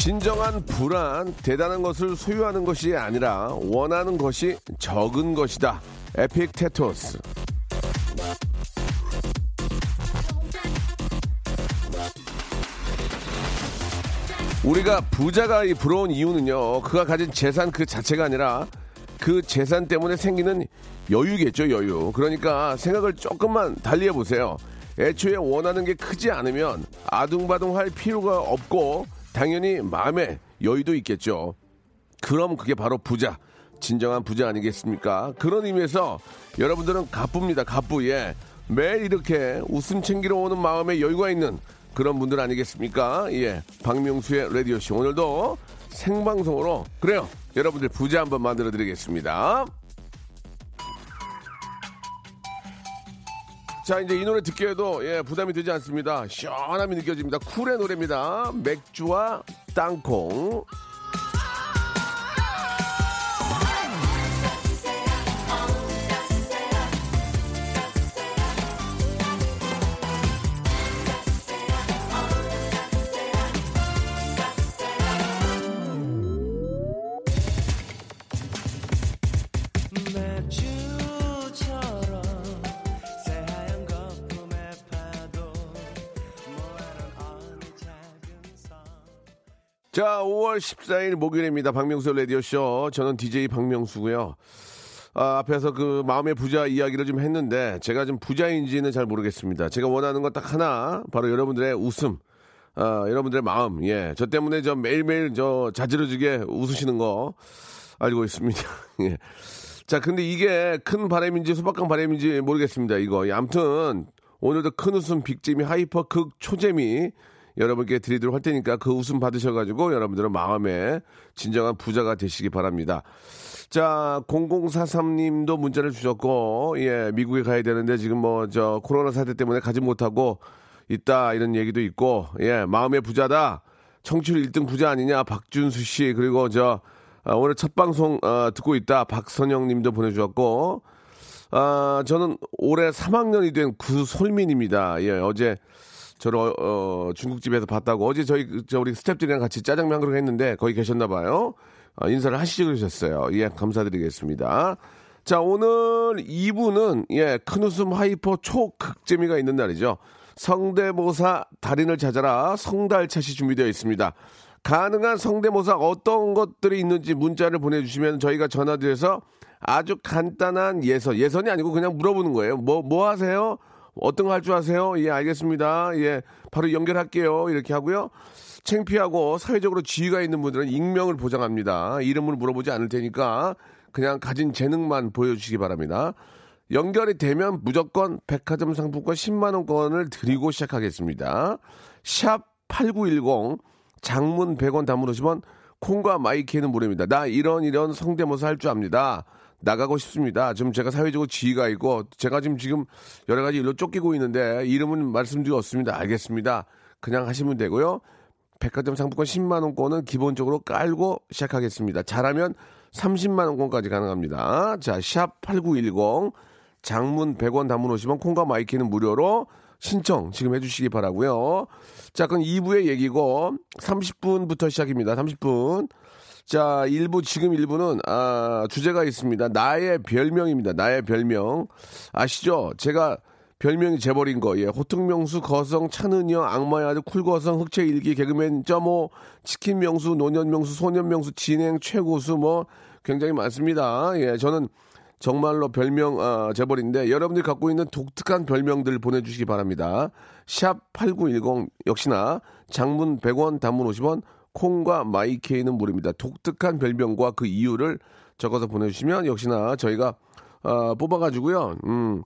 진정한 부란 대단한 것을 소유하는 것이 아니라 원하는 것이 적은 것이다 에픽테토스 우리가 부자가 이 부러운 이유는요, 그가 가진 재산 그 자체가 아니라 그 재산 때문에 생기는 여유겠죠, 여유. 그러니까 생각을 조금만 달리 해보세요. 애초에 원하는 게 크지 않으면 아둥바둥 할 필요가 없고 당연히 마음에 여유도 있겠죠. 그럼 그게 바로 부자. 진정한 부자 아니겠습니까? 그런 의미에서 여러분들은 가쁘입니다, 가쁘. 예. 매일 이렇게 웃음 챙기러 오는 마음에 여유가 있는 그런 분들 아니겠습니까? 예. 박명수의 라디오쇼. 오늘도 생방송으로, 그래요. 여러분들 부자 한번 만들어 드리겠습니다. 자, 이제 이 노래 듣기에도, 예, 부담이 되지 않습니다. 시원함이 느껴집니다. 쿨의 노래입니다. 맥주와 땅콩. 자, 5월 14일 목요일입니다. 박명수 라디오쇼. 저는 DJ 박명수고요. 아, 앞에서 그 마음의 부자 이야기를 좀 했는데 제가 좀 부자인지는 잘 모르겠습니다. 제가 원하는 건 딱 하나, 바로 여러분들의 웃음. 아, 여러분들의 마음. 예. 저 때문에 저 매일매일 저 자지러지게 웃으시는 거 알고 있습니다. 예. 자, 근데 이게 큰 바람인지 소박한 바람인지 모르겠습니다. 이거. 예, 아무튼 오늘도 큰 웃음 big재미 hyper 극 초재미 여러분께 드리도록 할 테니까 그 웃음 받으셔가지고 여러분들은 마음에 진정한 부자가 되시기 바랍니다. 자, 0043님도 문자를 주셨고, 예, 미국에 가야 되는데 지금 뭐, 저, 코로나 사태 때문에 가지 못하고 있다, 이런 얘기도 있고, 예, 마음의 부자다. 청취율 1등 부자 아니냐, 박준수 씨, 그리고 저, 아, 오늘 첫 방송, 아, 듣고 있다, 박선영 님도 보내주셨고, 아, 저는 올해 3학년이 된 구솔민입니다. 예, 어제 저를 어, 어, 중국집에서 봤다고 어제 저희 그, 저 우리 스탭들이랑 같이 짜장면 한 그릇 했는데 거기 계셨나 봐요. 어, 인사를 하시지 그러셨어요. 예, 감사드리겠습니다. 자, 오늘 2부는 예, 큰 웃음 hyper 초극재미가 있는 날이죠. 성대모사 달인을 찾아라 성달차시 준비되어 있습니다. 가능한 성대모사 어떤 것들이 있는지 문자를 보내주시면 저희가 전화드려서 아주 간단한 예선, 예선이 아니고 그냥 물어보는 거예요. 뭐, 뭐 하세요? 어떤 거 할 줄 아세요? 예, 알겠습니다. 예, 바로 연결할게요. 이렇게 하고요. 창피하고 사회적으로 지위가 있는 분들은 익명을 보장합니다. 이름을 물어보지 않을 테니까 그냥 가진 재능만 보여주시기 바랍니다. 연결이 되면 무조건 백화점 상품권 10만원권을 드리고 시작하겠습니다. 샵 8910 장문 100원 담으시면 콩과 My K는 무료입니다. 나 이런 이런 성대모사 할 줄 압니다. 나가고 싶습니다. 지금 제가 사회적으로 지위가 있고 제가 지금 지금 여러 가지 일로 쫓기고 있는데 이름은 말씀드릴 수 없습니다. 알겠습니다. 그냥 하시면 되고요. 백화점 상품권 10만 원권은 기본적으로 깔고 시작하겠습니다. 잘하면 30만 원권까지 가능합니다. 자, 샵 8910 장문 100원 담은 오시면 콩과 My K는 무료로 신청 지금 해주시기 바라고요. 자, 그럼 2부의 얘기고 30분부터 시작입니다. 30분. 자, 1부, 지금 1부는, 아, 주제가 있습니다. 나의 별명입니다. 나의 별명. 아시죠? 제가 별명이 재버린 거, 예. 호통명수, 거성, 찬은여, 악마의 아들, 쿨거성, 흑채일기, 개그맨, 점오, 치킨명수, 노년명수, 소년명수, 진행, 최고수, 뭐, 굉장히 많습니다. 예, 저는 정말로 별명, 아, 재벌인데, 여러분들이 갖고 있는 독특한 별명들 보내주시기 바랍니다. 샵 8910, 역시나, 장문 100원, 단문 50원, 콩과 마이케이는 무료입니다. 독특한 별명과 그 이유를 적어서 보내주시면 역시나 저희가 어, 뽑아가지고요. 음,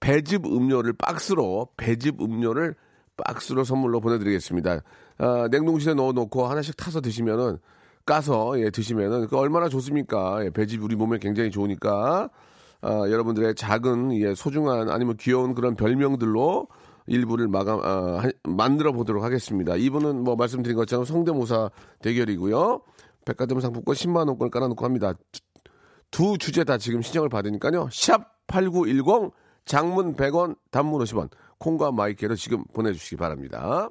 배즙 음료를 박스로 배즙 음료를 박스로 선물로 보내드리겠습니다. 아, 냉동실에 넣어놓고 하나씩 타서 드시면은 까서 예, 드시면은 그 얼마나 좋습니까? 예, 배즙 우리 몸에 굉장히 좋으니까 아, 여러분들의 작은 예, 소중한 아니면 귀여운 그런 별명들로 일부를 마감 아, 한- 만들어 보도록 하겠습니다. 이분은 뭐 말씀드린 것처럼 성대모사 대결이고요. 백화점 상품권 10만 원권 깔아놓고 합니다. 두 주제 다 지금 신청을 받으니까요. 샵 8910 장문 100원 단문 50원 콩과 마이크로 지금 보내주시기 바랍니다.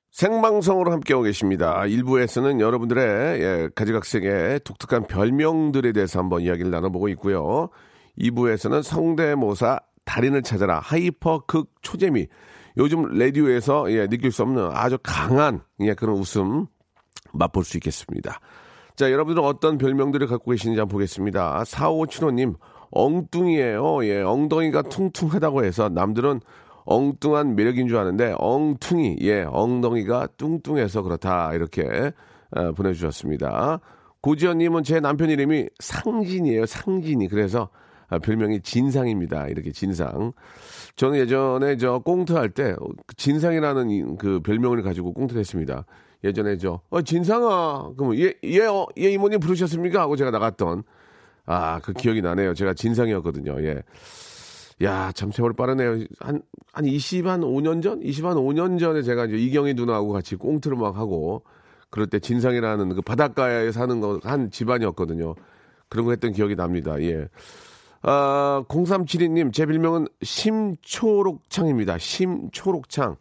생방송으로 함께하고 계십니다. 일부에서는 여러분들의 예, 가지각색의 독특한 별명들에 대해서 한번 이야기를 나눠보고 있고요. 2부에서는 성대모사 달인을 찾아라 hyper 극 초재미 요즘 라디오에서 예, 느낄 수 없는 아주 강한 예, 그런 웃음 맛볼 수 있겠습니다. 자, 여러분들은 어떤 별명들을 갖고 계시는지 한번 보겠습니다. 4575님, 엉뚱이에요. 예, 엉덩이가 퉁퉁하다고 해서 남들은 엉뚱한 매력인 줄 아는데, 엉퉁이, 예, 엉덩이가 뚱뚱해서 그렇다. 이렇게 어, 보내주셨습니다. 고지현님은 제 남편 이름이 상진이에요. 상진이. 그래서 아, 별명이 진상입니다. 이렇게 진상. 저는 예전에 저 꽁트 할 때 진상이라는 이- 그 별명을 가지고 꽁트를 했습니다. 예전에 저 어, 진상아. 그러면 얘, 얘, 어, 얘 이모님 부르셨습니까? 하고 제가 나갔던 아, 그 기억이 나네요. 제가 진상이었거든요. 예. 야, 참 세월 빠르네요. 한, 한 20, 한 5년 전? 20, 한 5년 전에 제가 이제 이경희 누나하고 같이 꽁트를 막 하고, 그럴 때 진상이라는 그 바닷가에 사는 거, 한 집안이었거든요. 그런 거 했던 기억이 납니다. 예. 아, 0372님, 제 별명은 심초록창입니다. 심초록창.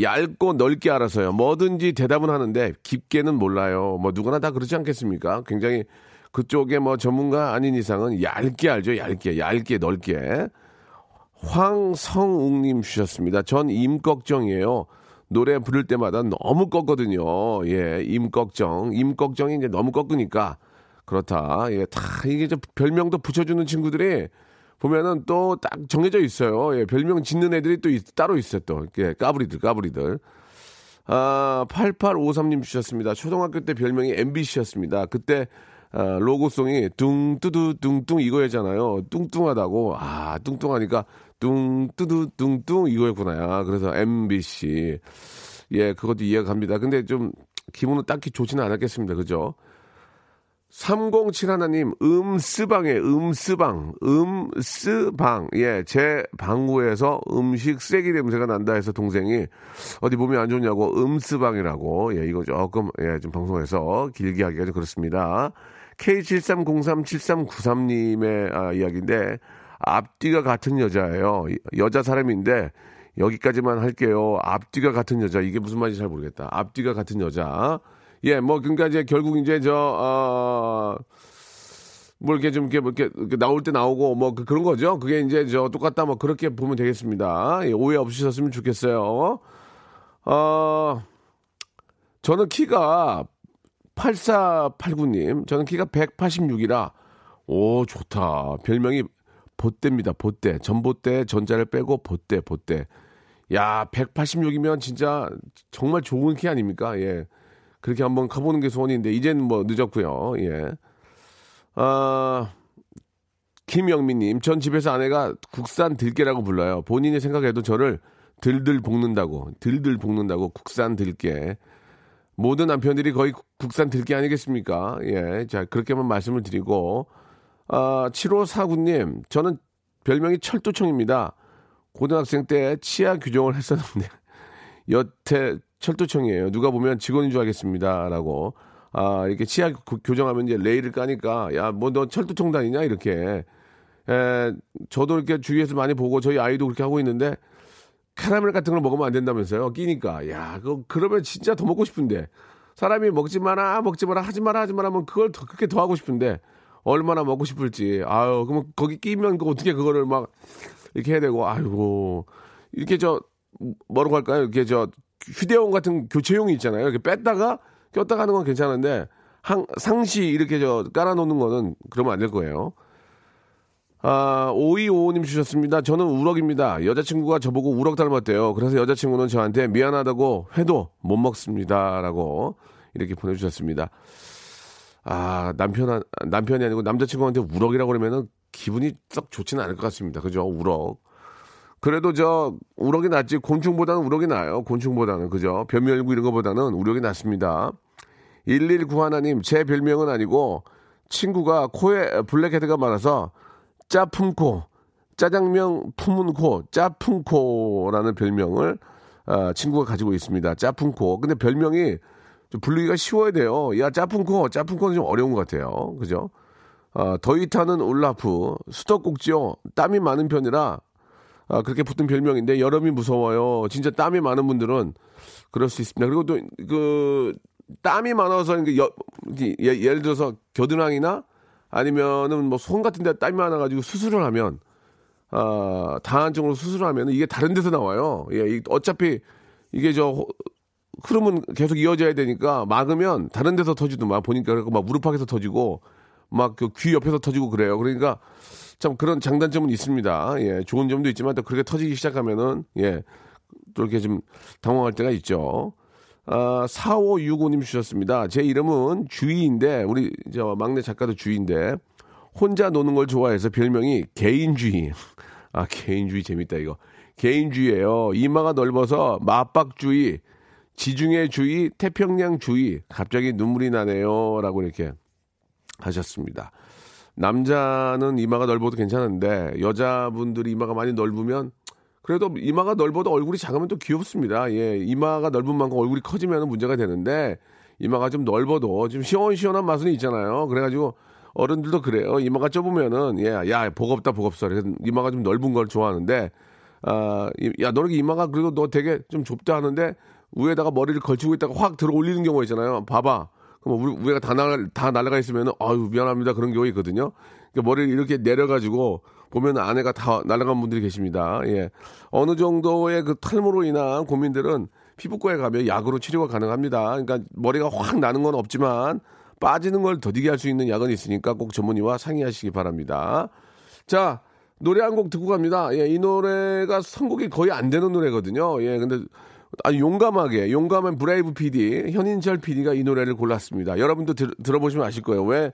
얇고 넓게 알아서요. 뭐든지 대답은 하는데 깊게는 몰라요. 뭐 누구나 다 그렇지 않겠습니까? 굉장히 그쪽에 뭐 전문가 아닌 이상은 얇게 알죠. 얇게, 얇게, 넓게. 황성웅님 주셨습니다. 전 임꺽정이에요. 노래 부를 때마다 너무 꺾거든요. 예, 임꺽정. 임꺽정이 이제 너무 꺾으니까 그렇다. 예, 다 이게 저 별명도 붙여주는 친구들이 보면은 또 딱 정해져 있어요. 예, 별명 짓는 애들이 또 있- 따로 있어요. 또 예, 까불이들, 까불이들. 아, 8853님 주셨습니다. 초등학교 때 별명이 MBC였습니다. 그때 아, 로고송이 뚱뚜두 뚱뚱 이거였잖아요. 뚱뚱하다고. 아, 뚱뚱하니까 뚱뚜두 뚱뚱 이거였구나. 그래서 MBC. 예, 그것도 이해가 갑니다. 근데 좀 기분은 딱히 좋지는 않았겠습니다. 그죠? 307 하나님, 음스방에 음스방, 음스방. 예, 제 방구에서 음식 쓰레기 냄새가 난다 해서 동생이 어디 몸이 안 좋냐고 음스방이라고. 예, 이거 조금, 예, 좀 방송에서 길게 하기가 좀 그렇습니다. K73037393님의 아, 이야기인데, 앞뒤가 같은 여자예요. 여자 사람인데, 여기까지만 할게요. 앞뒤가 같은 여자. 이게 무슨 말인지 잘 모르겠다. 앞뒤가 같은 여자. 예, 뭐, 그러니까 이제 결국 이제 저, 어, 뭐 이렇게 좀 이렇게, 뭐 이렇게, 이렇게 나올 때 나오고 뭐 그- 그런 거죠. 그게 이제 저 똑같다 뭐 그렇게 보면 되겠습니다. 예, 오해 없으셨으면 좋겠어요. 어, 저는 키가 8489님, 저는 키가 186이라, 오, 좋다. 별명이 보떼입니다. 보떼. 전보떼, 전자를 빼고 보떼, 보떼. 야, 186이면 진짜 정말 좋은 키 아닙니까? 예. 그렇게 한번 가보는 게 소원인데, 이제는 뭐 늦었고요. 예. 아, 김영민님, 전 집에서 아내가 국산 들깨라고 불러요. 본인이 생각해도 저를 들들 볶는다고, 들들 볶는다고 국산 들깨. 모든 남편들이 거의 국- 국산 들깨 아니겠습니까? 예, 자 그렇게만 말씀을 드리고, 아, 7549님, 저는 별명이 철도청입니다. 고등학생 때 치아 규정을 했었는데 여태 철도청이에요. 누가 보면 직원인 줄 알겠습니다.라고. 아 이렇게 치아 교- 교정하면 이제 레일을 까니까 야 뭐 너 철도청 다니냐 이렇게. 에 저도 이렇게 주위에서 많이 보고 저희 아이도 그렇게 하고 있는데 카라멜 같은 걸 먹으면 안 된다면서요. 끼니까. 야, 그 그러면 진짜 더 먹고 싶은데. 사람이 먹지 마라, 먹지 마라, 하지 마라, 하지 마라 하면 그걸 더 그렇게 더 하고 싶은데 얼마나 먹고 싶을지. 아유, 그러면 거기 끼면 그 어떻게 그거를 막 이렇게 해야 되고 아이고. 이렇게 저 뭐라고 할까요? 이렇게 저 휴대용 같은 교체용이 있잖아요. 이렇게 뺐다가 꼈다가 하는 건 괜찮은데 항, 상시 이렇게 저 깔아놓는 거는 그러면 안 될 거예요. 아, 5255님 주셨습니다. 저는 우럭입니다. 여자친구가 저보고 우럭 닮았대요. 그래서 여자친구는 저한테 미안하다고 회도 못 먹습니다. 라고 이렇게 보내주셨습니다. 아, 남편, 남편이 아니고 남자친구한테 우럭이라고 그러면은 기분이 썩 좋지는 않을 것 같습니다. 그죠? 우럭. 그래도 저, 우럭이 낫지, 곤충보다는 우럭이 나아요. 곤충보다는. 그죠? 변멸구 이런 거보다는 우럭이 낫습니다. 119 하나님, 제 별명은 아니고, 친구가 코에 블랙헤드가 많아서, 짜품코, 짜장면 품은 코, 짜품코라는 별명을, 아, 친구가 가지고 있습니다. 짜품코. 근데 별명이 좀 부르기가 쉬워야 돼요. 야, 짜풍코, 짜풍코는 좀 어려운 것 같아요. 그죠? 어, 더위 타는 울라프, 수도꼭지요. 땀이 많은 편이라 아, 그렇게 붙은 별명인데 여름이 무서워요. 진짜 땀이 많은 분들은 그럴 수 있습니다. 그리고 또 그 땀이 많아서 여, 예, 예를 들어서 겨드랑이나 아니면은 뭐 손 같은 데 땀이 많아 가지고 수술을 하면 아, 다한증으로 수술을 하면 이게 다른 데서 나와요. 예, 어차피 이게 저 흐름은 계속 이어져야 되니까 막으면 다른 데서 터지더만 보니까 막 무릎팍에서 터지고 막 그 귀 옆에서 터지고 그래요. 그러니까 참 그런 장단점은 있습니다. 예, 좋은 점도 있지만 또 그렇게 터지기 시작하면은 예, 또 이렇게 좀 당황할 때가 있죠. 아, 4565님 주셨습니다. 제 이름은 주희인데 우리 저 막내 작가도 주희인데 혼자 노는 걸 좋아해서 별명이 개인주의. 아, 개인주의 재밌다 이거. 개인주의예요. 이마가 넓어서 맞박주의. 지중해 주의, 태평양 주의, 갑자기 눈물이 나네요. 라고 이렇게 하셨습니다. 남자는 이마가 넓어도 괜찮은데, 여자분들이 이마가 많이 넓으면, 그래도 이마가 넓어도 얼굴이 작으면 또 귀엽습니다. 예, 이마가 넓은 만큼 얼굴이 커지면 문제가 되는데, 이마가 좀 넓어도 좀 시원시원한 맛은 있잖아요. 그래가지고, 어른들도 그래요. 이마가 좁으면은, 예, 야, 복없다, 복없어. 이마가 좀 넓은 걸 좋아하는데, 아, 야, 너는 이마가 그래도 너 되게 좀 좁다 하는데, 위에다가 머리를 걸치고 있다가 확 들어 올리는 경우가 있잖아요. 봐봐. 그럼 위에가 다 날아, 다 날아가 있으면, 아유, 미안합니다. 그런 경우 있거든요. 그러니까 머리를 이렇게 내려가지고, 보면 안에가 다 날아간 분들이 계십니다. 예. 어느 정도의 그 탈모로 인한 고민들은 피부과에 가면 약으로 치료가 가능합니다. 그러니까 머리가 확 나는 건 없지만, 빠지는 걸 더디게 할 수 있는 약은 있으니까 꼭 전문의와 상의하시기 바랍니다. 자, 노래 한 곡 듣고 갑니다. 예, 이 노래가 선곡이 거의 안 되는 노래거든요. 예, 근데 아주 용감하게 용감한 brave PD 현인철 PD가 이 노래를 골랐습니다. 여러분도 들, 어보시면 아실 거예요. 왜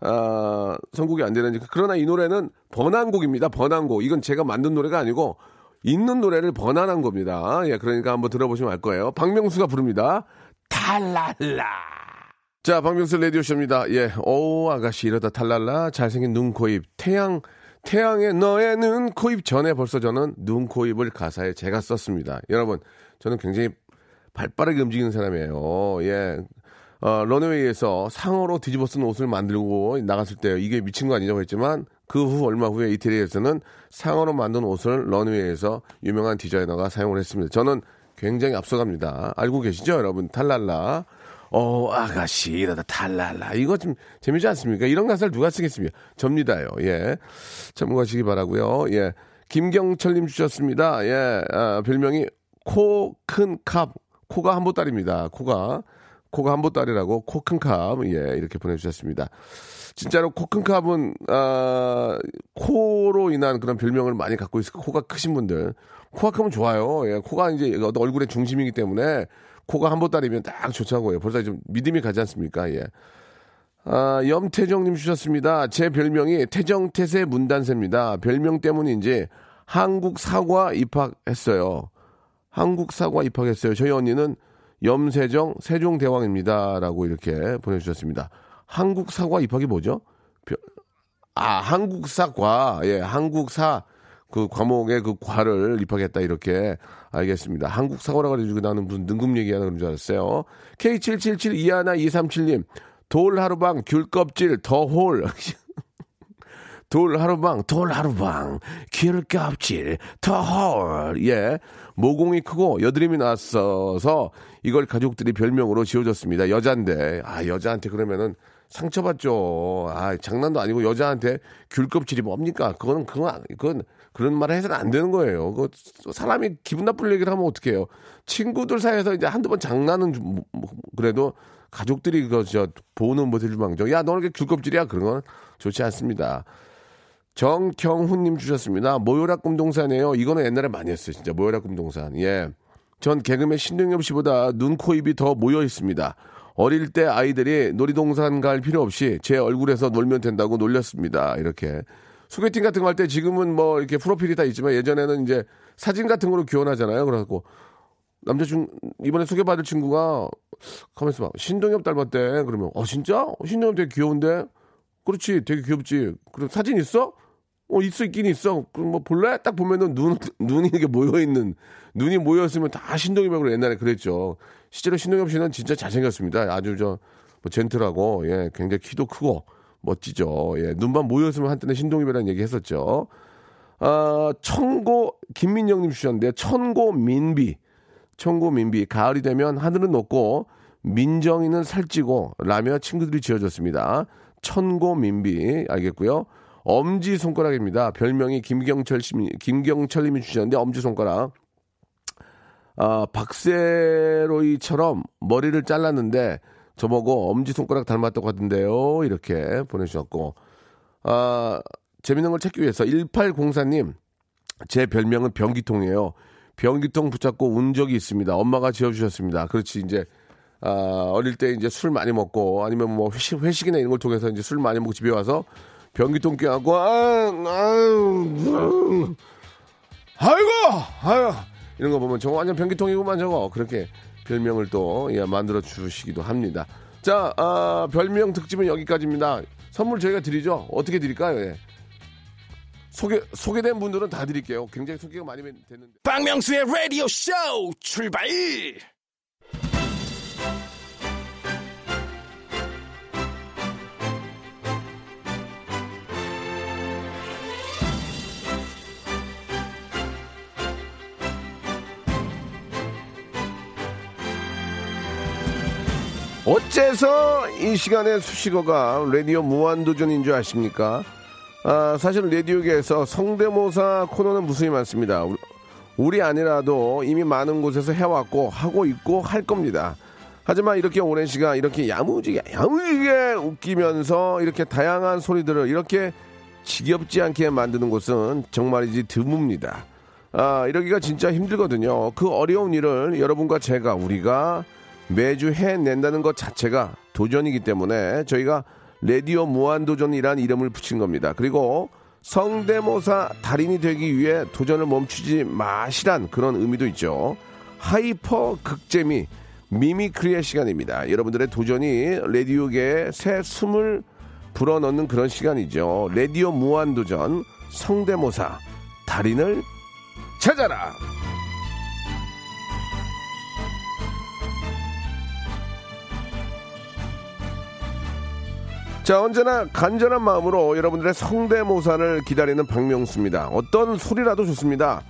아, 선곡이 안 되는지. 그러나 이 노래는 번안곡입니다. 번안곡. 이건 제가 만든 노래가 아니고 있는 노래를 번안한 겁니다. 예, 그러니까 한번 들어보시면 알 거예요. 박명수가 부릅니다. 탈랄라. 자, 박명수 레디오쇼입니다. 예, 오 아가씨 이러다 탈랄라 잘생긴 눈, 코, 입, 태양 태양의 너의 눈, 코, 입 전에 벌써 저는 눈, 코, 입을 가사에 제가 썼습니다. 여러분, 저는 굉장히 발 빠르게 움직이는 사람이에요. 예. 어, 런웨이에서 상어로 뒤집어 쓴 옷을 만들고 나갔을 때 이게 미친 거 아니냐고 했지만 그 후 얼마 후에 이태리에서는 상어로 만든 옷을 런웨이에서 유명한 디자이너가 사용을 했습니다. 저는 굉장히 앞서갑니다. 알고 계시죠, 여러분? 탈랄라. 어, 아가씨, 이러다 탈랄라. 이거 좀 재미지 않습니까? 이런 가사를 누가 쓰겠습니까? 접니다요. 예. 참고하시기 바라고요 예. 김경철님 주셨습니다. 예. 아, 별명이 코 큰 캅. 코가 한보따리입니다. 코가. 코가 한보따리라고 코 큰 캅. 예, 이렇게 보내주셨습니다. 진짜로 코 큰 캅은, 아, 코로 인한 그런 별명을 많이 갖고 있어요. 코가 크신 분들. 코가 크면 좋아요. 예, 코가 이제 얼굴의 중심이기 때문에 코가 한보따리면 딱 좋자고요. 벌써 좀 믿음이 가지 않습니까? 예. 아, 염태정님 주셨습니다. 제 별명이 태정태세 문단세입니다. 별명 때문인지 한국 사과 입학했어요. 한국 사과 입학했어요. 저희 언니는 염세정 세종대왕입니다. 라고 이렇게 보내주셨습니다. 한국 사과 입학이 뭐죠? 아, 한국 사과. 예, 한국 사 그 과목의 그 과를 입학했다. 이렇게 알겠습니다. 한국 사과라 가지고 나는 무슨 능금 얘기하나 그런 줄 알았어요. K777 이하나 237님. 돌 하루방 귤 껍질 더홀. 돌 하루방, 돌 하루방, 귤 껍질, 더홀. 예. 모공이 크고 여드름이 났어서 이걸 가족들이 별명으로 지어줬습니다. 여잔데. 아, 여자한테 그러면은 상처받죠. 아, 장난도 아니고 여자한테 귤 껍질이 뭡니까? 그거는, 그건, 그건, 그런 말 해서는 안 되는 거예요. 그 사람이 기분 나쁠 얘기를 하면 어떡해요. 친구들 사이에서 이제 한두 번 장난은 좀, 뭐, 뭐, 그래도 가족들이 그저 보는 모습을 망정. 야, 너는 이렇게 귤껍질이야? 그런 건 좋지 않습니다. 정경훈님 주셨습니다. 모요락 꿈동산이에요. 이거는 옛날에 많이 했어요. 진짜 모요락 꿈동산. 예. 전 개그맨 신동엽 씨보다 눈, 코, 입이 더 모여 있습니다. 어릴 때 아이들이 놀이동산 갈 필요 없이 제 얼굴에서 놀면 된다고 놀렸습니다. 이렇게. 소개팅 같은 거 할 때 지금은 뭐 이렇게 프로필이 다 있지만 예전에는 이제 사진 같은 거로 교환하잖아요. 그래갖고 남자친 이번에 소개받을 친구가 가만있어 봐. 신동엽 닮았대. 그러면 어 진짜? 신동엽 되게 귀여운데? 그렇지. 되게 귀엽지. 그럼 사진 있어? 어, 있어, 있긴 있어. 그럼 뭐 볼래? 딱 보면은 눈, 눈이 이렇게 모여 있는, 눈이 모여있으면 다 신동엽이라고 옛날에 그랬죠. 실제로 신동엽 씨는 진짜 잘생겼습니다. 아주 저, 뭐 젠틀하고, 예, 굉장히 키도 크고, 멋지죠. 예, 눈만 모였으면 한때는 신동엽이라는 얘기 했었죠. 아, 청고, 김민영님 주셨는데, 천고 민비. 천고 민비. 가을이 되면 하늘은 높고, 민정이는 살찌고, 라며 친구들이 지어줬습니다. 천고 민비. 알겠고요. 엄지 손가락입니다. 별명이 김경철 씨, 김경철님이 주셨는데 엄지 손가락. 아, 박세로이처럼 머리를 잘랐는데 저보고 엄지 손가락 닮았다고 하던데요. 이렇게 보내주셨고, 아, 재밌는 걸 찾기 위해서 1804님, 제 별명은 변기통이에요. 변기통 붙잡고 운 적이 있습니다. 엄마가 지어주셨습니다. 그렇지, 이제, 아, 어릴 때 이제 술 많이 먹고 아니면 뭐 회식, 회식이나 이런 걸 통해서 이제 술 많이 먹고 집에 와서 변기통 껴안고 아, 아유, 아이고, 아유 이런 거 보면 저거 완전 변기통이구만 저거 그렇게 별명을 또 예, 만들어 주시기도 합니다. 자, 아, 별명 특집은 여기까지입니다. 선물 저희가 드리죠. 어떻게 드릴까요? 예. 소개 소개된 분들은 다 드릴게요. 굉장히 소개가 많이 됐는데. 박명수의 라디오 쇼 출발! 어째서 이 시간에 수식어가 라디오 무한도전인 줄 아십니까? 아, 사실 라디오계에서 성대모사 코너는 무수히 많습니다. 우리 아니라도 이미 많은 곳에서 해왔고 하고 있고 할 겁니다. 하지만 이렇게 오랜 시간 이렇게 야무지게 야무지게 웃기면서 이렇게 다양한 소리들을 이렇게 지겹지 않게 만드는 곳은 정말이지 드뭅니다. 아, 이러기가 진짜 힘들거든요. 그 어려운 일을 여러분과 제가 우리가 매주 해낸다는 것 자체가 도전이기 때문에 저희가 레디오 무한도전이란 이름을 붙인 겁니다. 그리고 성대모사 달인이 되기 위해 도전을 멈추지 마시란 그런 의미도 있죠. hyper 극재미 mimicry의 시간입니다. 여러분들의 도전이 레디오계에 새 숨을 불어넣는 그런 시간이죠. 레디오 무한도전 성대모사 달인을 찾아라. 자, 언제나 간절한 마음으로 여러분들의 성대모사를 기다리는 박명수입니다. 어떤 소리라도 좋습니다.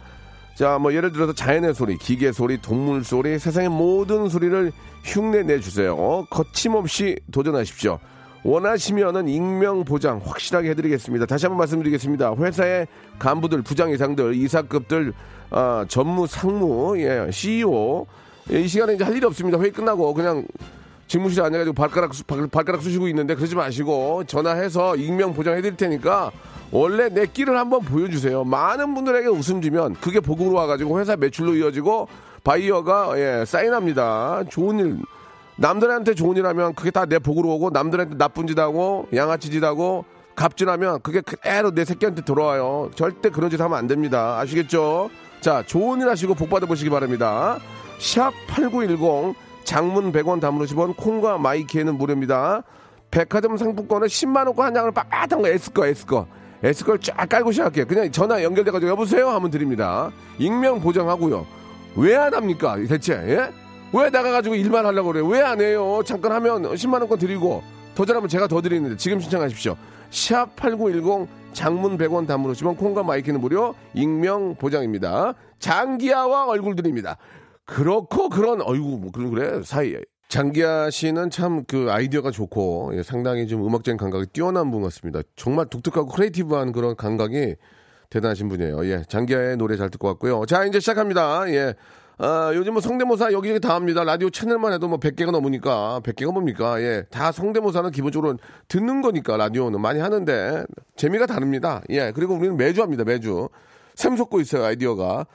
자, 뭐 예를 들어서 자연의 소리, 기계 소리, 동물 소리, 세상의 모든 소리를 흉내 내주세요. 거침없이 도전하십시오. 원하시면은 익명 보장 확실하게 해드리겠습니다. 다시 한번 말씀드리겠습니다. 회사의 간부들, 부장 이상들, 이사급들, 아, 전무, 상무, 예, CEO 예, 이 시간에 이제 할 일이 없습니다. 회의 끝나고 그냥 집무실에 앉아가지고 발가락, 발, 발가락 쑤시고 있는데 그러지 마시고 전화해서 익명 보장해드릴 테니까 원래 내 끼를 한번 보여주세요. 많은 분들에게 웃음 주면 그게 복으로 와가지고 회사 매출로 이어지고 바이어가 예, 사인합니다. 좋은 일. 남들한테 좋은 일 하면 그게 다 내 복으로 오고 남들한테 나쁜 짓 하고 양아치 짓 하고 갑질하면 그게 그대로 내 새끼한테 돌아와요. 절대 그런 짓 하면 안 됩니다. 아시겠죠? 자, 좋은 일 하시고 복 받아보시기 바랍니다. 샵 8910 장문 100원 담으로 10원 콩과 마이키에는 무료입니다. 백화점 상품권은 10만 원권 한 장을 빳빳한 거 S거 S거 S걸 쫙 깔고 시작할게요. 그냥 전화 연결돼가지고 여보세요 하면 드립니다. 익명 보장하고요. 왜 안 합니까 대체 예? 왜 나가가지고 일만 하려고 그래요? 왜 안 해요? 잠깐 하면 10만 원권 드리고 더 잘하면 제가 더 드리는데 지금 신청하십시오. 샵8910 장문 100원 담으로 10원 콩과 마이케이는 무료 익명 보장입니다. 장기하와 얼굴들입니다. 그렇고 그런 어이구 뭐 그런 그래 사이 장기하 씨는 참 그 아이디어가 좋고 예, 상당히 좀 음악적인 감각이 뛰어난 분 같습니다. 정말 독특하고 creative한 그런 감각이 대단하신 분이에요. 예, 장기하의 노래 잘 듣고 왔고요. 자 이제 시작합니다. 예, 아, 요즘 뭐 성대모사 여기저기 다 합니다. 라디오 채널만 해도 뭐 100개가 넘으니까. 100개가 뭡니까? 예. 다 성대모사는 기본적으로 듣는 거니까 라디오는 많이 하는데 재미가 다릅니다. 예. 그리고 우리는 매주 합니다. 매주. 샘솟고 있어요. 아이디어가.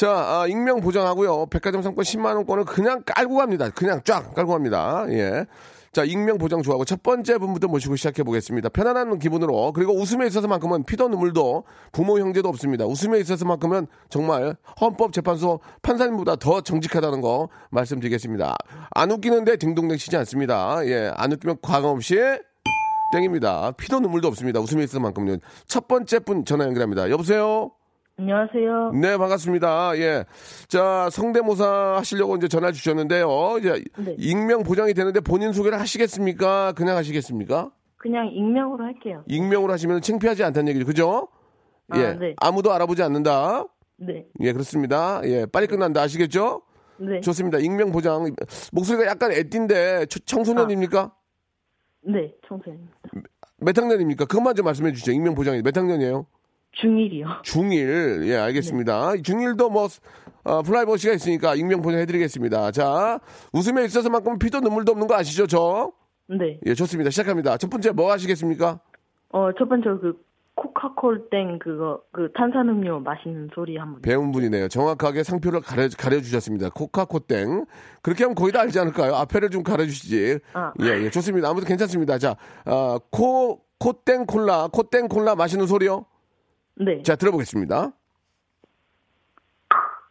자, 아, 익명 보장하고요. 백화점 상권 10만 원권을 그냥 깔고 갑니다. 그냥 쫙 깔고 갑니다. 예. 자, 익명 보장 좋아하고 첫 번째 분부터 모시고 시작해 보겠습니다. 편안한 기분으로 그리고 웃음에 있어서만큼은 피도 눈물도 부모 형제도 없습니다. 웃음에 있어서만큼은 정말 헌법재판소 판사님보다 더 정직하다는 거 말씀드리겠습니다. 안 웃기는데 딩동댕 치지 않습니다. 예, 안 웃기면 과감 없이 땡입니다. 피도 눈물도 없습니다. 웃음에 있어서만큼요. 첫 번째 분 전화 연결합니다. 여보세요. 안녕하세요. 네, 반갑습니다. 예. 자, 성대모사 하시려고 이제 전화 주셨는데요. 이제 네. 익명 보장이 되는데 본인 소개를 하시겠습니까? 그냥 하시겠습니까? 그냥 익명으로 할게요. 익명으로 하시면 창피하지 않다는 얘기죠. 그죠? 아, 예. 네. 아무도 알아보지 않는다. 네. 예, 그렇습니다. 예, 빨리 끝난다. 아시겠죠? 네. 좋습니다. 익명 보장. 목소리가 약간 애띠인데 초- 청소년입니까? 네. 청소년. 몇 학년입니까? 그것만 좀 말씀해 주시죠. 익명 보장이 몇 학년이에요? 중1이요. 중일, 예, 알겠습니다. 중일도 뭐, 어, 프라이버시가 있으니까 익명 보장해드리겠습니다. 자, 웃음에 있어서만큼 피도 눈물도 없는 거 아시죠, 저? 네. 예, 좋습니다. 시작합니다. 첫 번째 뭐 하시겠습니까? 어, 첫 번째 그 코카콜 땡 그거 그 탄산음료 마시는 소리 한번. 배운 분이네요. 정확하게 상표를 가려, 가려 주셨습니다. 코카코땡. 그렇게 하면 거의 다 알지 않을까요? 앞에를 좀 가려 주시지. 아. 예, 예, 좋습니다. 아무튼 괜찮습니다. 자, 아, 코, 코땡 콜라, 코땡 콜라 마시는 소리요? 네. 자, 들어보겠습니다.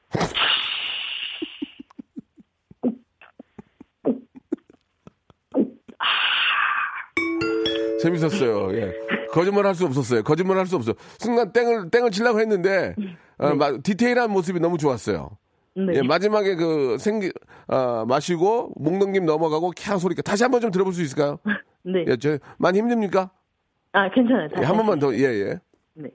재밌었어요. 예. 거짓말 할 수 없었어요. 거짓말 할 수 없어. 순간 땡을, 땡을 치려고 했는데, 어, 마- 디테일한 모습이 너무 좋았어요. 네. 예, 마지막에 그 생기, 아, 마시고, 목 넘김 넘어가고, 캬 소리가 다시 한번 좀 들어볼 수 있을까요? 네. 예, 저, 많이 힘듭니까? 아, 괜찮아요. 예, 한 번만 더, 예, 예. 네.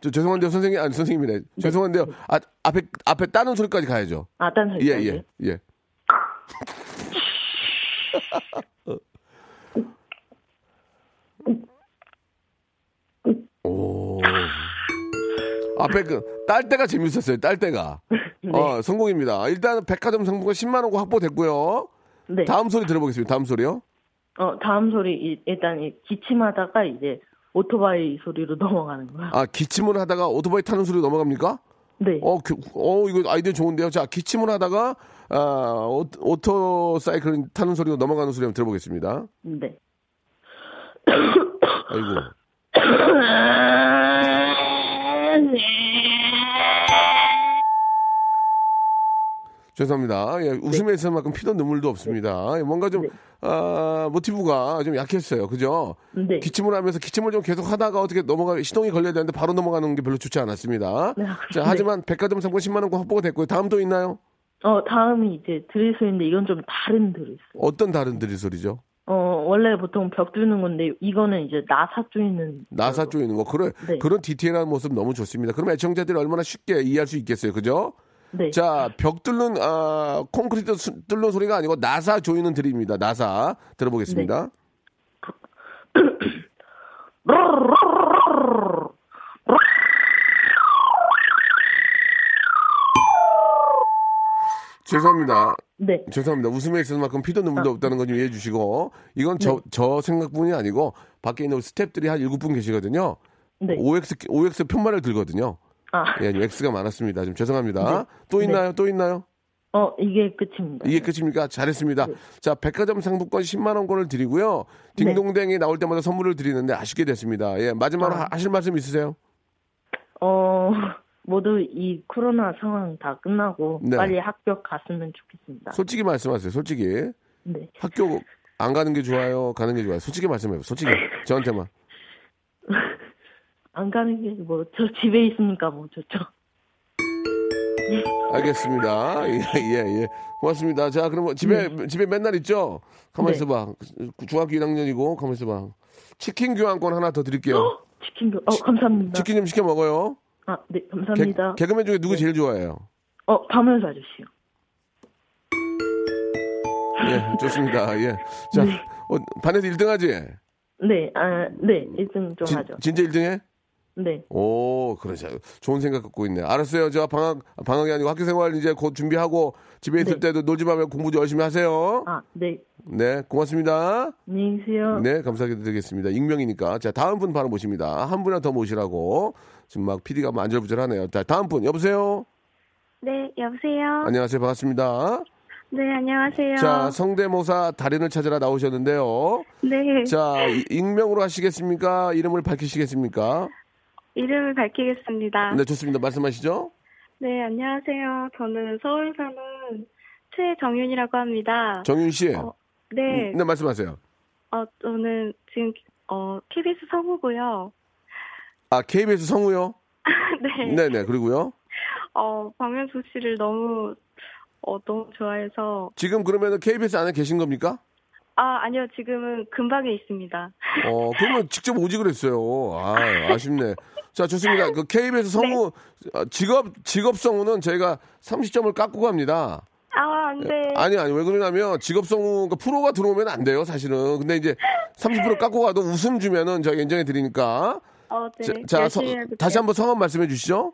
저, 죄송한데요, 선생님, 아니, 선생님이네. 죄송한데요. 아, 앞에, 앞에 따는 소리까지 가야죠. 아, 딴 소리. 예, 예, 예. 오. 앞에 그, 딸 때가 재밌었어요, 딸 때가. 어, 성공입니다. 일단 백화점 상품권 10만원권 확보됐고요. 네. 다음 소리 들어보겠습니다. 다음 소리요. 어, 다음 소리 이- 일단 이 기침하다가 이제 오토바이 소리로 넘어가는 거야. 아, 기침을 하다가 오토바이 타는 소리 넘어갑니까? 네. 어, 그, 어, 이거 아이디어 좋은데요. 자, 기침을 하다가, 아, 오, 오토 사이클 타는 소리로 넘어가는 소리 한번 들어보겠습니다. 네. 아이고. 죄송합니다. 예, 웃음에 있어만큼 피도 눈물도 없습니다. 예, 뭔가 좀, 네. 아, 모티브가 좀 약했어요. 그죠? 네. 기침을 하면서 기침을 좀 계속 하다가 어떻게 넘어가, 시동이 걸려야 되는데 바로 넘어가는 게 별로 좋지 않았습니다. 네, 자, 네. 하지만 백화점 상권 10만원권 확보가 됐고요. 다음 또 있나요? 어, 다음이 이제 드릴 소리인데 이건 좀 다른 드릴 소리. 어떤 다른 드릴 소리죠? 어, 원래 보통 벽 뚫는 건데 이거는 이제 나사 뚫는 나사 쪽에 있는 거. 그래, 네. 그런 디테일한 모습 너무 좋습니다. 그럼 애청자들이 얼마나 쉽게 이해할 수 있겠어요. 그죠? 네. 자, 벽 뚫는, 아, 콘크리트 수- 뚫는 소리가 아니고 나사 조이는 드립니다. 나사. 들어보겠습니다. 죄송합니다. 네. 죄송합니다. 웃음에 있을 만큼 피도 눈물도 없다는 거좀 이해해 주시고, 이건 저, 네. 저 생각뿐이 아니고, 밖에 있는 스탭들이 한 일곱 분 계시거든요. 네. OX, OX 편말을 들거든요. 아, 예, X가 많았습니다. 좀 죄송합니다. 네. 또 네. 있나요? 또 있나요? 어, 이게 끝입니다. 이게 끝입니까? 잘했습니다. 네. 자, 백화점 상품권 10만 원권을 드리고요. 딩동댕이 나올 때마다 선물을 드리는데 아쉽게 됐습니다. 예, 마지막으로 아. 하- 하실 말씀 있으세요? 어, 모두 이 코로나 상황 다 끝나고 네. 빨리 학교 갔으면 좋겠습니다. 솔직히 말씀하세요. 솔직히. 네. 학교 안 가는 게 좋아요? 가는 게 좋아요? 솔직히 말씀해요. 솔직히. 저한테만. 안 가는 게 뭐 저 집에 있으니까 뭐 좋죠. 알겠습니다. 예, 예, 예. 고맙습니다. 자, 그럼 뭐 집에, 집에 맨날 있죠? 가만히 네. 있어봐. 중학교 1학년이고, 가만히 있어봐. 치킨 교환권 하나 더 드릴게요. 치킨도 어 감사합니다. 치킨 좀 시켜 먹어요. 아, 네, 개, 감사합니다. 개 그맨 중에 누구 제일 좋아해요? 어, 박명수 아저씨요. 예, 좋습니다. 예. 자, 어, 반에서 1등 하지? 네, 아, 네, 1등 좀 진, 하죠. 진짜 1등 해? 네. 오, 그러죠. 좋은 생각 갖고 있네. 알았어요. 저 방학, 방학이 아니고 학교 생활 이제 곧 준비하고 집에 있을 네. 때도 놀지 말고 공부 좀 열심히 하세요. 아, 네. 네, 고맙습니다. 안녕히 계세요. 네, 감사하게 드리겠습니다. 익명이니까. 자, 다음 분 바로 모십니다. 한 분이나 더 모시라고. 지금 막 PD가 뭐 안절부절하네요. 자, 다음 분, 여보세요? 네, 여보세요. 안녕하세요. 반갑습니다. 네, 안녕하세요. 자, 성대모사 달인을 찾으러 나오셨는데요. 네, 자, 이- 익명으로 하시겠습니까? 이름을 밝히시겠습니까? 이름을 밝히겠습니다. 네, 좋습니다. 말씀하시죠. 네, 안녕하세요. 저는 서울 사는 최정윤이라고 합니다. 정윤 씨. 어, 네, 네, 말씀하세요. 어, 저는 지금 어, KBS 성우고요. 아, KBS 성우요? 네, 네 네, 그리고요. 어, 박명수 씨를 너무 어, 너무 좋아해서 지금 그러면은 KBS 안에 계신 겁니까? 아, 아니요. 지금은 근방에 있습니다. 어, 그러면 직접 오지 그랬어요. 아, 아쉽네. 자, 좋습니다. 그 KBS 성우, 아, 직업, 직업 성우는 저희가 30점을 깎고 갑니다. 아, 안 돼. 아니, 아니, 왜 그러냐면 직업 성우, 그 프로가 들어오면 안 돼요, 사실은. 근데 이제 30% 깎고 가도 웃음 주면은 저희가 인정해 드리니까. 어, 네. 자, 자, 서-. 다시 한번 성함 말씀해 주시죠.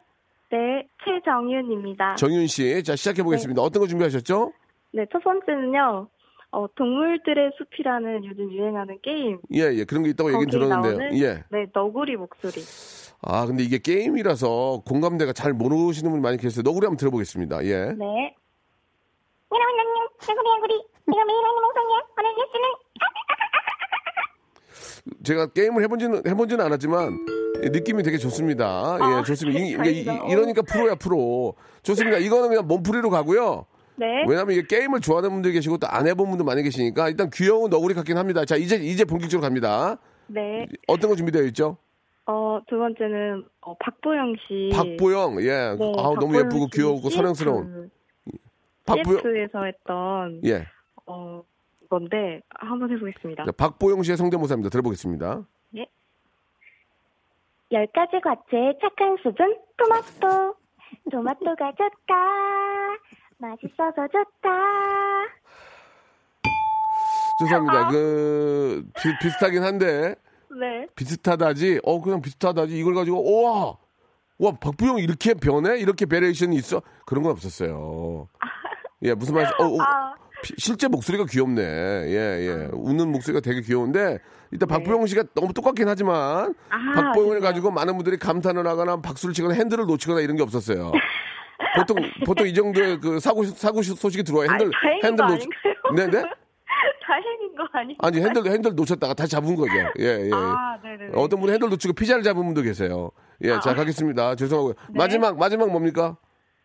네, 최정윤입니다. 정윤 씨. 자, 시작해 보겠습니다. 어떤 거 준비하셨죠? 네, 첫 번째는요. 어, 동물들의 숲이라는 요즘 유행하는 게임. 예, 예. 그런 게 있다고 얘기는 들었는데요. 나오는 예. 네, 너구리 목소리. 아, 근데 이게 게임이라서 공감대가 잘 모르시는 분이 많이 계세요. 너구리 한번 들어보겠습니다. 예. 네. 여러분 안녕 개구리 개구리 내가 매일 하는 방송이야 오늘 뉴스는 제가 게임을 해본지는 해본지는 않았지만 예, 느낌이 되게 좋습니다. 예, 아, 좋습니다. 이, 이-. 이러니까 프로야 프로. 좋습니다. 이거는 그냥 몸풀이로 가고요. 네. 왜냐하면 이게 게임을 좋아하는 분들 계시고 또 안 해본 분들 많이 계시니까 일단 귀여운 너구리 같긴 합니다. 자 이제 이제 본격적으로 갑니다. 네. 어떤 거 준비되어 있죠? 어, 두 번째는 어, 박보영 씨. 박보영, 예, 네, 아우 너무 예쁘고 씨 귀여우고 사랑스러운 박보영, CF에서 했던 예, 어 건데 한번 해보겠습니다. 자, 박보영 씨의 성대모사입니다. 들어보겠습니다. 열 가지 과체의 착한 수준 토마토 토마토가 좋다 맛있어서 좋다 죄송합니다. 그 비, 비슷하긴 한데 네. 비슷하다지. 어 그냥 비슷하다지. 이걸 가지고 우와 와 박부영 이렇게 변해? 이렇게 variation이 있어? 그런 건 없었어요. 예 무슨 말씀? 어, 어, 아, 피- 실제 목소리가 귀엽네. 예 예. 웃는 목소리가 되게 귀여운데 일단 박부영 씨가 너무 똑같긴 하지만 아, 박보영을? 가지고 많은 분들이 감탄을 하거나 박수를 치거나 핸들을 놓치거나 이런 게 없었어요. 보통 보통 이 정도의 그 사고 사고 소식이 들어와요. 핸들 아니, 핸들 거 놓치. 네네. 다행인 거 아니에요? 아니 핸들 핸들 놓쳤다가 다시 잡은 거죠. 예 예. 아, 네네. 어떤 분은 핸들 놓치고 피자를 잡은 분도 계세요. 예, 자 가겠습니다. 죄송하고요. 네. 마지막 마지막 뭡니까?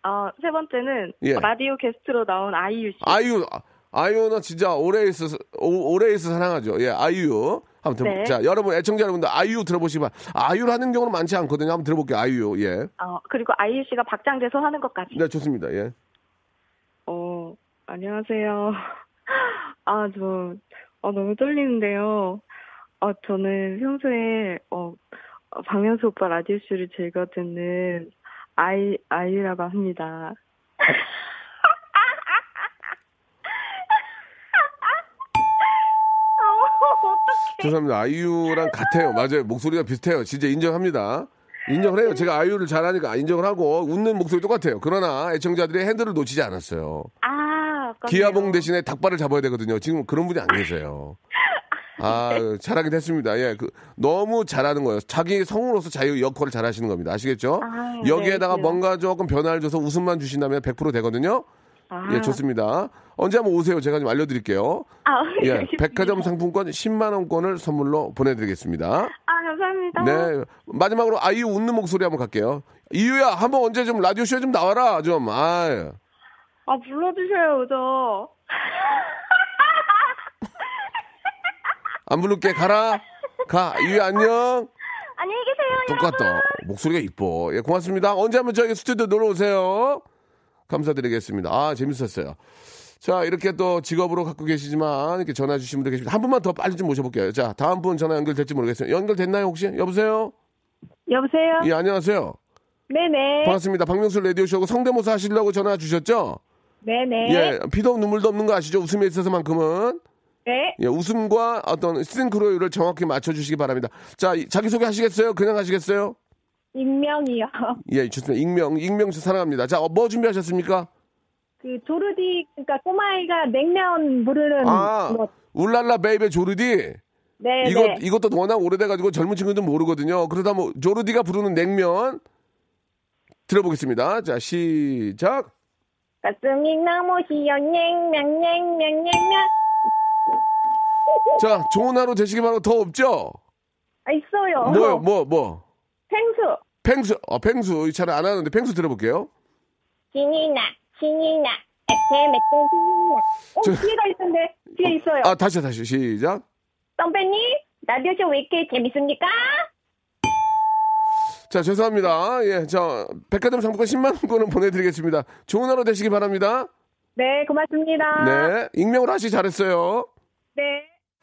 어, 세 번째는 예. 라디오 게스트로 나온 아이유 씨. 아이유 아, 아이유는 진짜 오래 있어 오- 오래 있어 사랑하죠. 예, 아이유. 들, 네. 자 여러분 애청자 여러분들 아이유 들어보시면 아이유를 하는 경우는 많지 않거든요. 한번 들어볼게요. 아이유. 예. 어, 그리고 아이유 씨가 박장대소 하는 것까지. 네 좋습니다. 예. 어, 안녕하세요. 아, 저, 어, 너무 떨리는데요. 어, 저는 평소에, 어, 어, 박명수 오빠 라디오 쇼를 즐겨 듣는 아이, 아이유라고 합니다. 죄송합니다. 아이유랑 같아요. 맞아요. 목소리가 비슷해요. 진짜 인정합니다. 인정을 해요. 제가 아이유를 잘하니까 인정을 하고 웃는 목소리 똑같아요. 그러나 애청자들이 핸들을 놓치지 않았어요. 아, 아깝네요. 기아봉 대신에 닭발을 잡아야 되거든요. 지금 그런 분이 안 계세요. 아, 잘하긴 했습니다. 예, 그, 너무 잘하는 거예요. 자기 성우로서 자유 역할을 잘 하시는 겁니다. 아시겠죠? 아, 여기에다가 네, 뭔가 조금 변화를 줘서 웃음만 주신다면 100% 되거든요. 아, 예, 좋습니다. 언제 한번 오세요. 제가 좀 알려드릴게요. 아, 예, 알겠습니다. 백화점 상품권 10만 원권을 선물로 보내드리겠습니다. 아, 감사합니다. 네. 마지막으로 아이유 웃는 목소리 한번 갈게요. 이유야, 한번 언제 좀 라디오 쇼에 좀 나와라. 좀, 아 아, 불러주셔요, 저. 안 부를게. 가라. 가. 이유야, 안녕. 안녕히 계세요 똑같다. 목소리가 이뻐. 예, 고맙습니다. 언제 한번 저희 스튜디오 놀러 오세요. 감사드리겠습니다. 아, 재밌었어요. 자, 이렇게 또 직업으로 갖고 계시지만 이렇게 전화 주신 분들 계십니다. 한 분만 더 빨리 좀 모셔볼게요. 자, 다음 분 전화 연결될지 모르겠어요. 연결됐나요, 혹시? 여보세요? 여보세요? 예, 안녕하세요. 네네. 반갑습니다. 박명수 라디오쇼고 성대모사 하시려고 전화 주셨죠? 네네. 예, 피도 없는 눈물도 없는 거 아시죠? 웃음에 있어서만큼은. 네. 예, 웃음과 어떤 싱크로율을 정확히 맞춰주시기 바랍니다. 자, 이- 자기소개 하시겠어요? 그냥 하시겠어요? 익명이요. 예, 좋습니다. 익명, 익명 사랑합니다. 자, 어, 뭐 준비하셨습니까? 그 조르디 그러니까 꼬마아이가 냉면 부르는 아, 뭐, 울랄라 baby 조르디. 네, 이것 네. 이것도 워낙 오래돼가지고 젊은 친구들은 모르거든요. 그러다 뭐 조르디가 부르는 냉면 들어보겠습니다. 자, 시작. 가슴이 너무 시려 냉면 냉면 냉면 자, 좋은 하루 되시기 바라고 더 없죠? 아, 있어요. 뭐요, 뭐, 뭐. 펭수 펭수, 어, 펭수. 잘안 하는데 펭수 들어볼게요. 신이 나, 신이 나, 애태매트 신이 나. 어 저- 뒤에가 있던데 뒤에 있어요. 아, 다시, 다시, 시작. 선배님, 라디오쇼 왜 이렇게 재밌습니까? 자, 죄송합니다. 예, 자, 백화점 상품권 10만원권을 보내드리겠습니다. 좋은 하루 되시기 바랍니다. 네 고맙습니다. 네. 익명으로 하시 잘했어요. 네.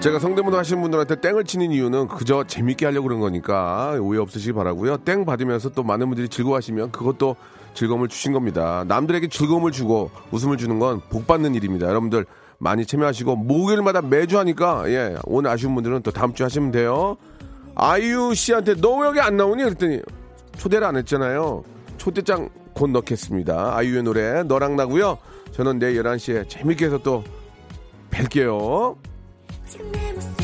제가 성대모사 하시는 분들한테 땡을 치는 이유는 그저 재밌게 하려고 그런 거니까 오해 없으시기 바라고요. 땡 받으면서 또 많은 분들이 즐거워하시면 그것도 즐거움을 주신 겁니다. 남들에게 즐거움을 주고 웃음을 주는 건 복 받는 일입니다. 여러분들 많이 참여하시고 목요일마다 매주 하니까 예 오늘 아쉬운 분들은 또 다음 주에 하시면 돼요. 아이유 씨한테 너 왜 여기 안 나오니? 그랬더니 초대를 안 했잖아요. 초대장 곧 넣겠습니다. 아이유의 노래 너랑 나고요. 저는 내일 11시에 재밌게 해서 또 뵐게요. You're to never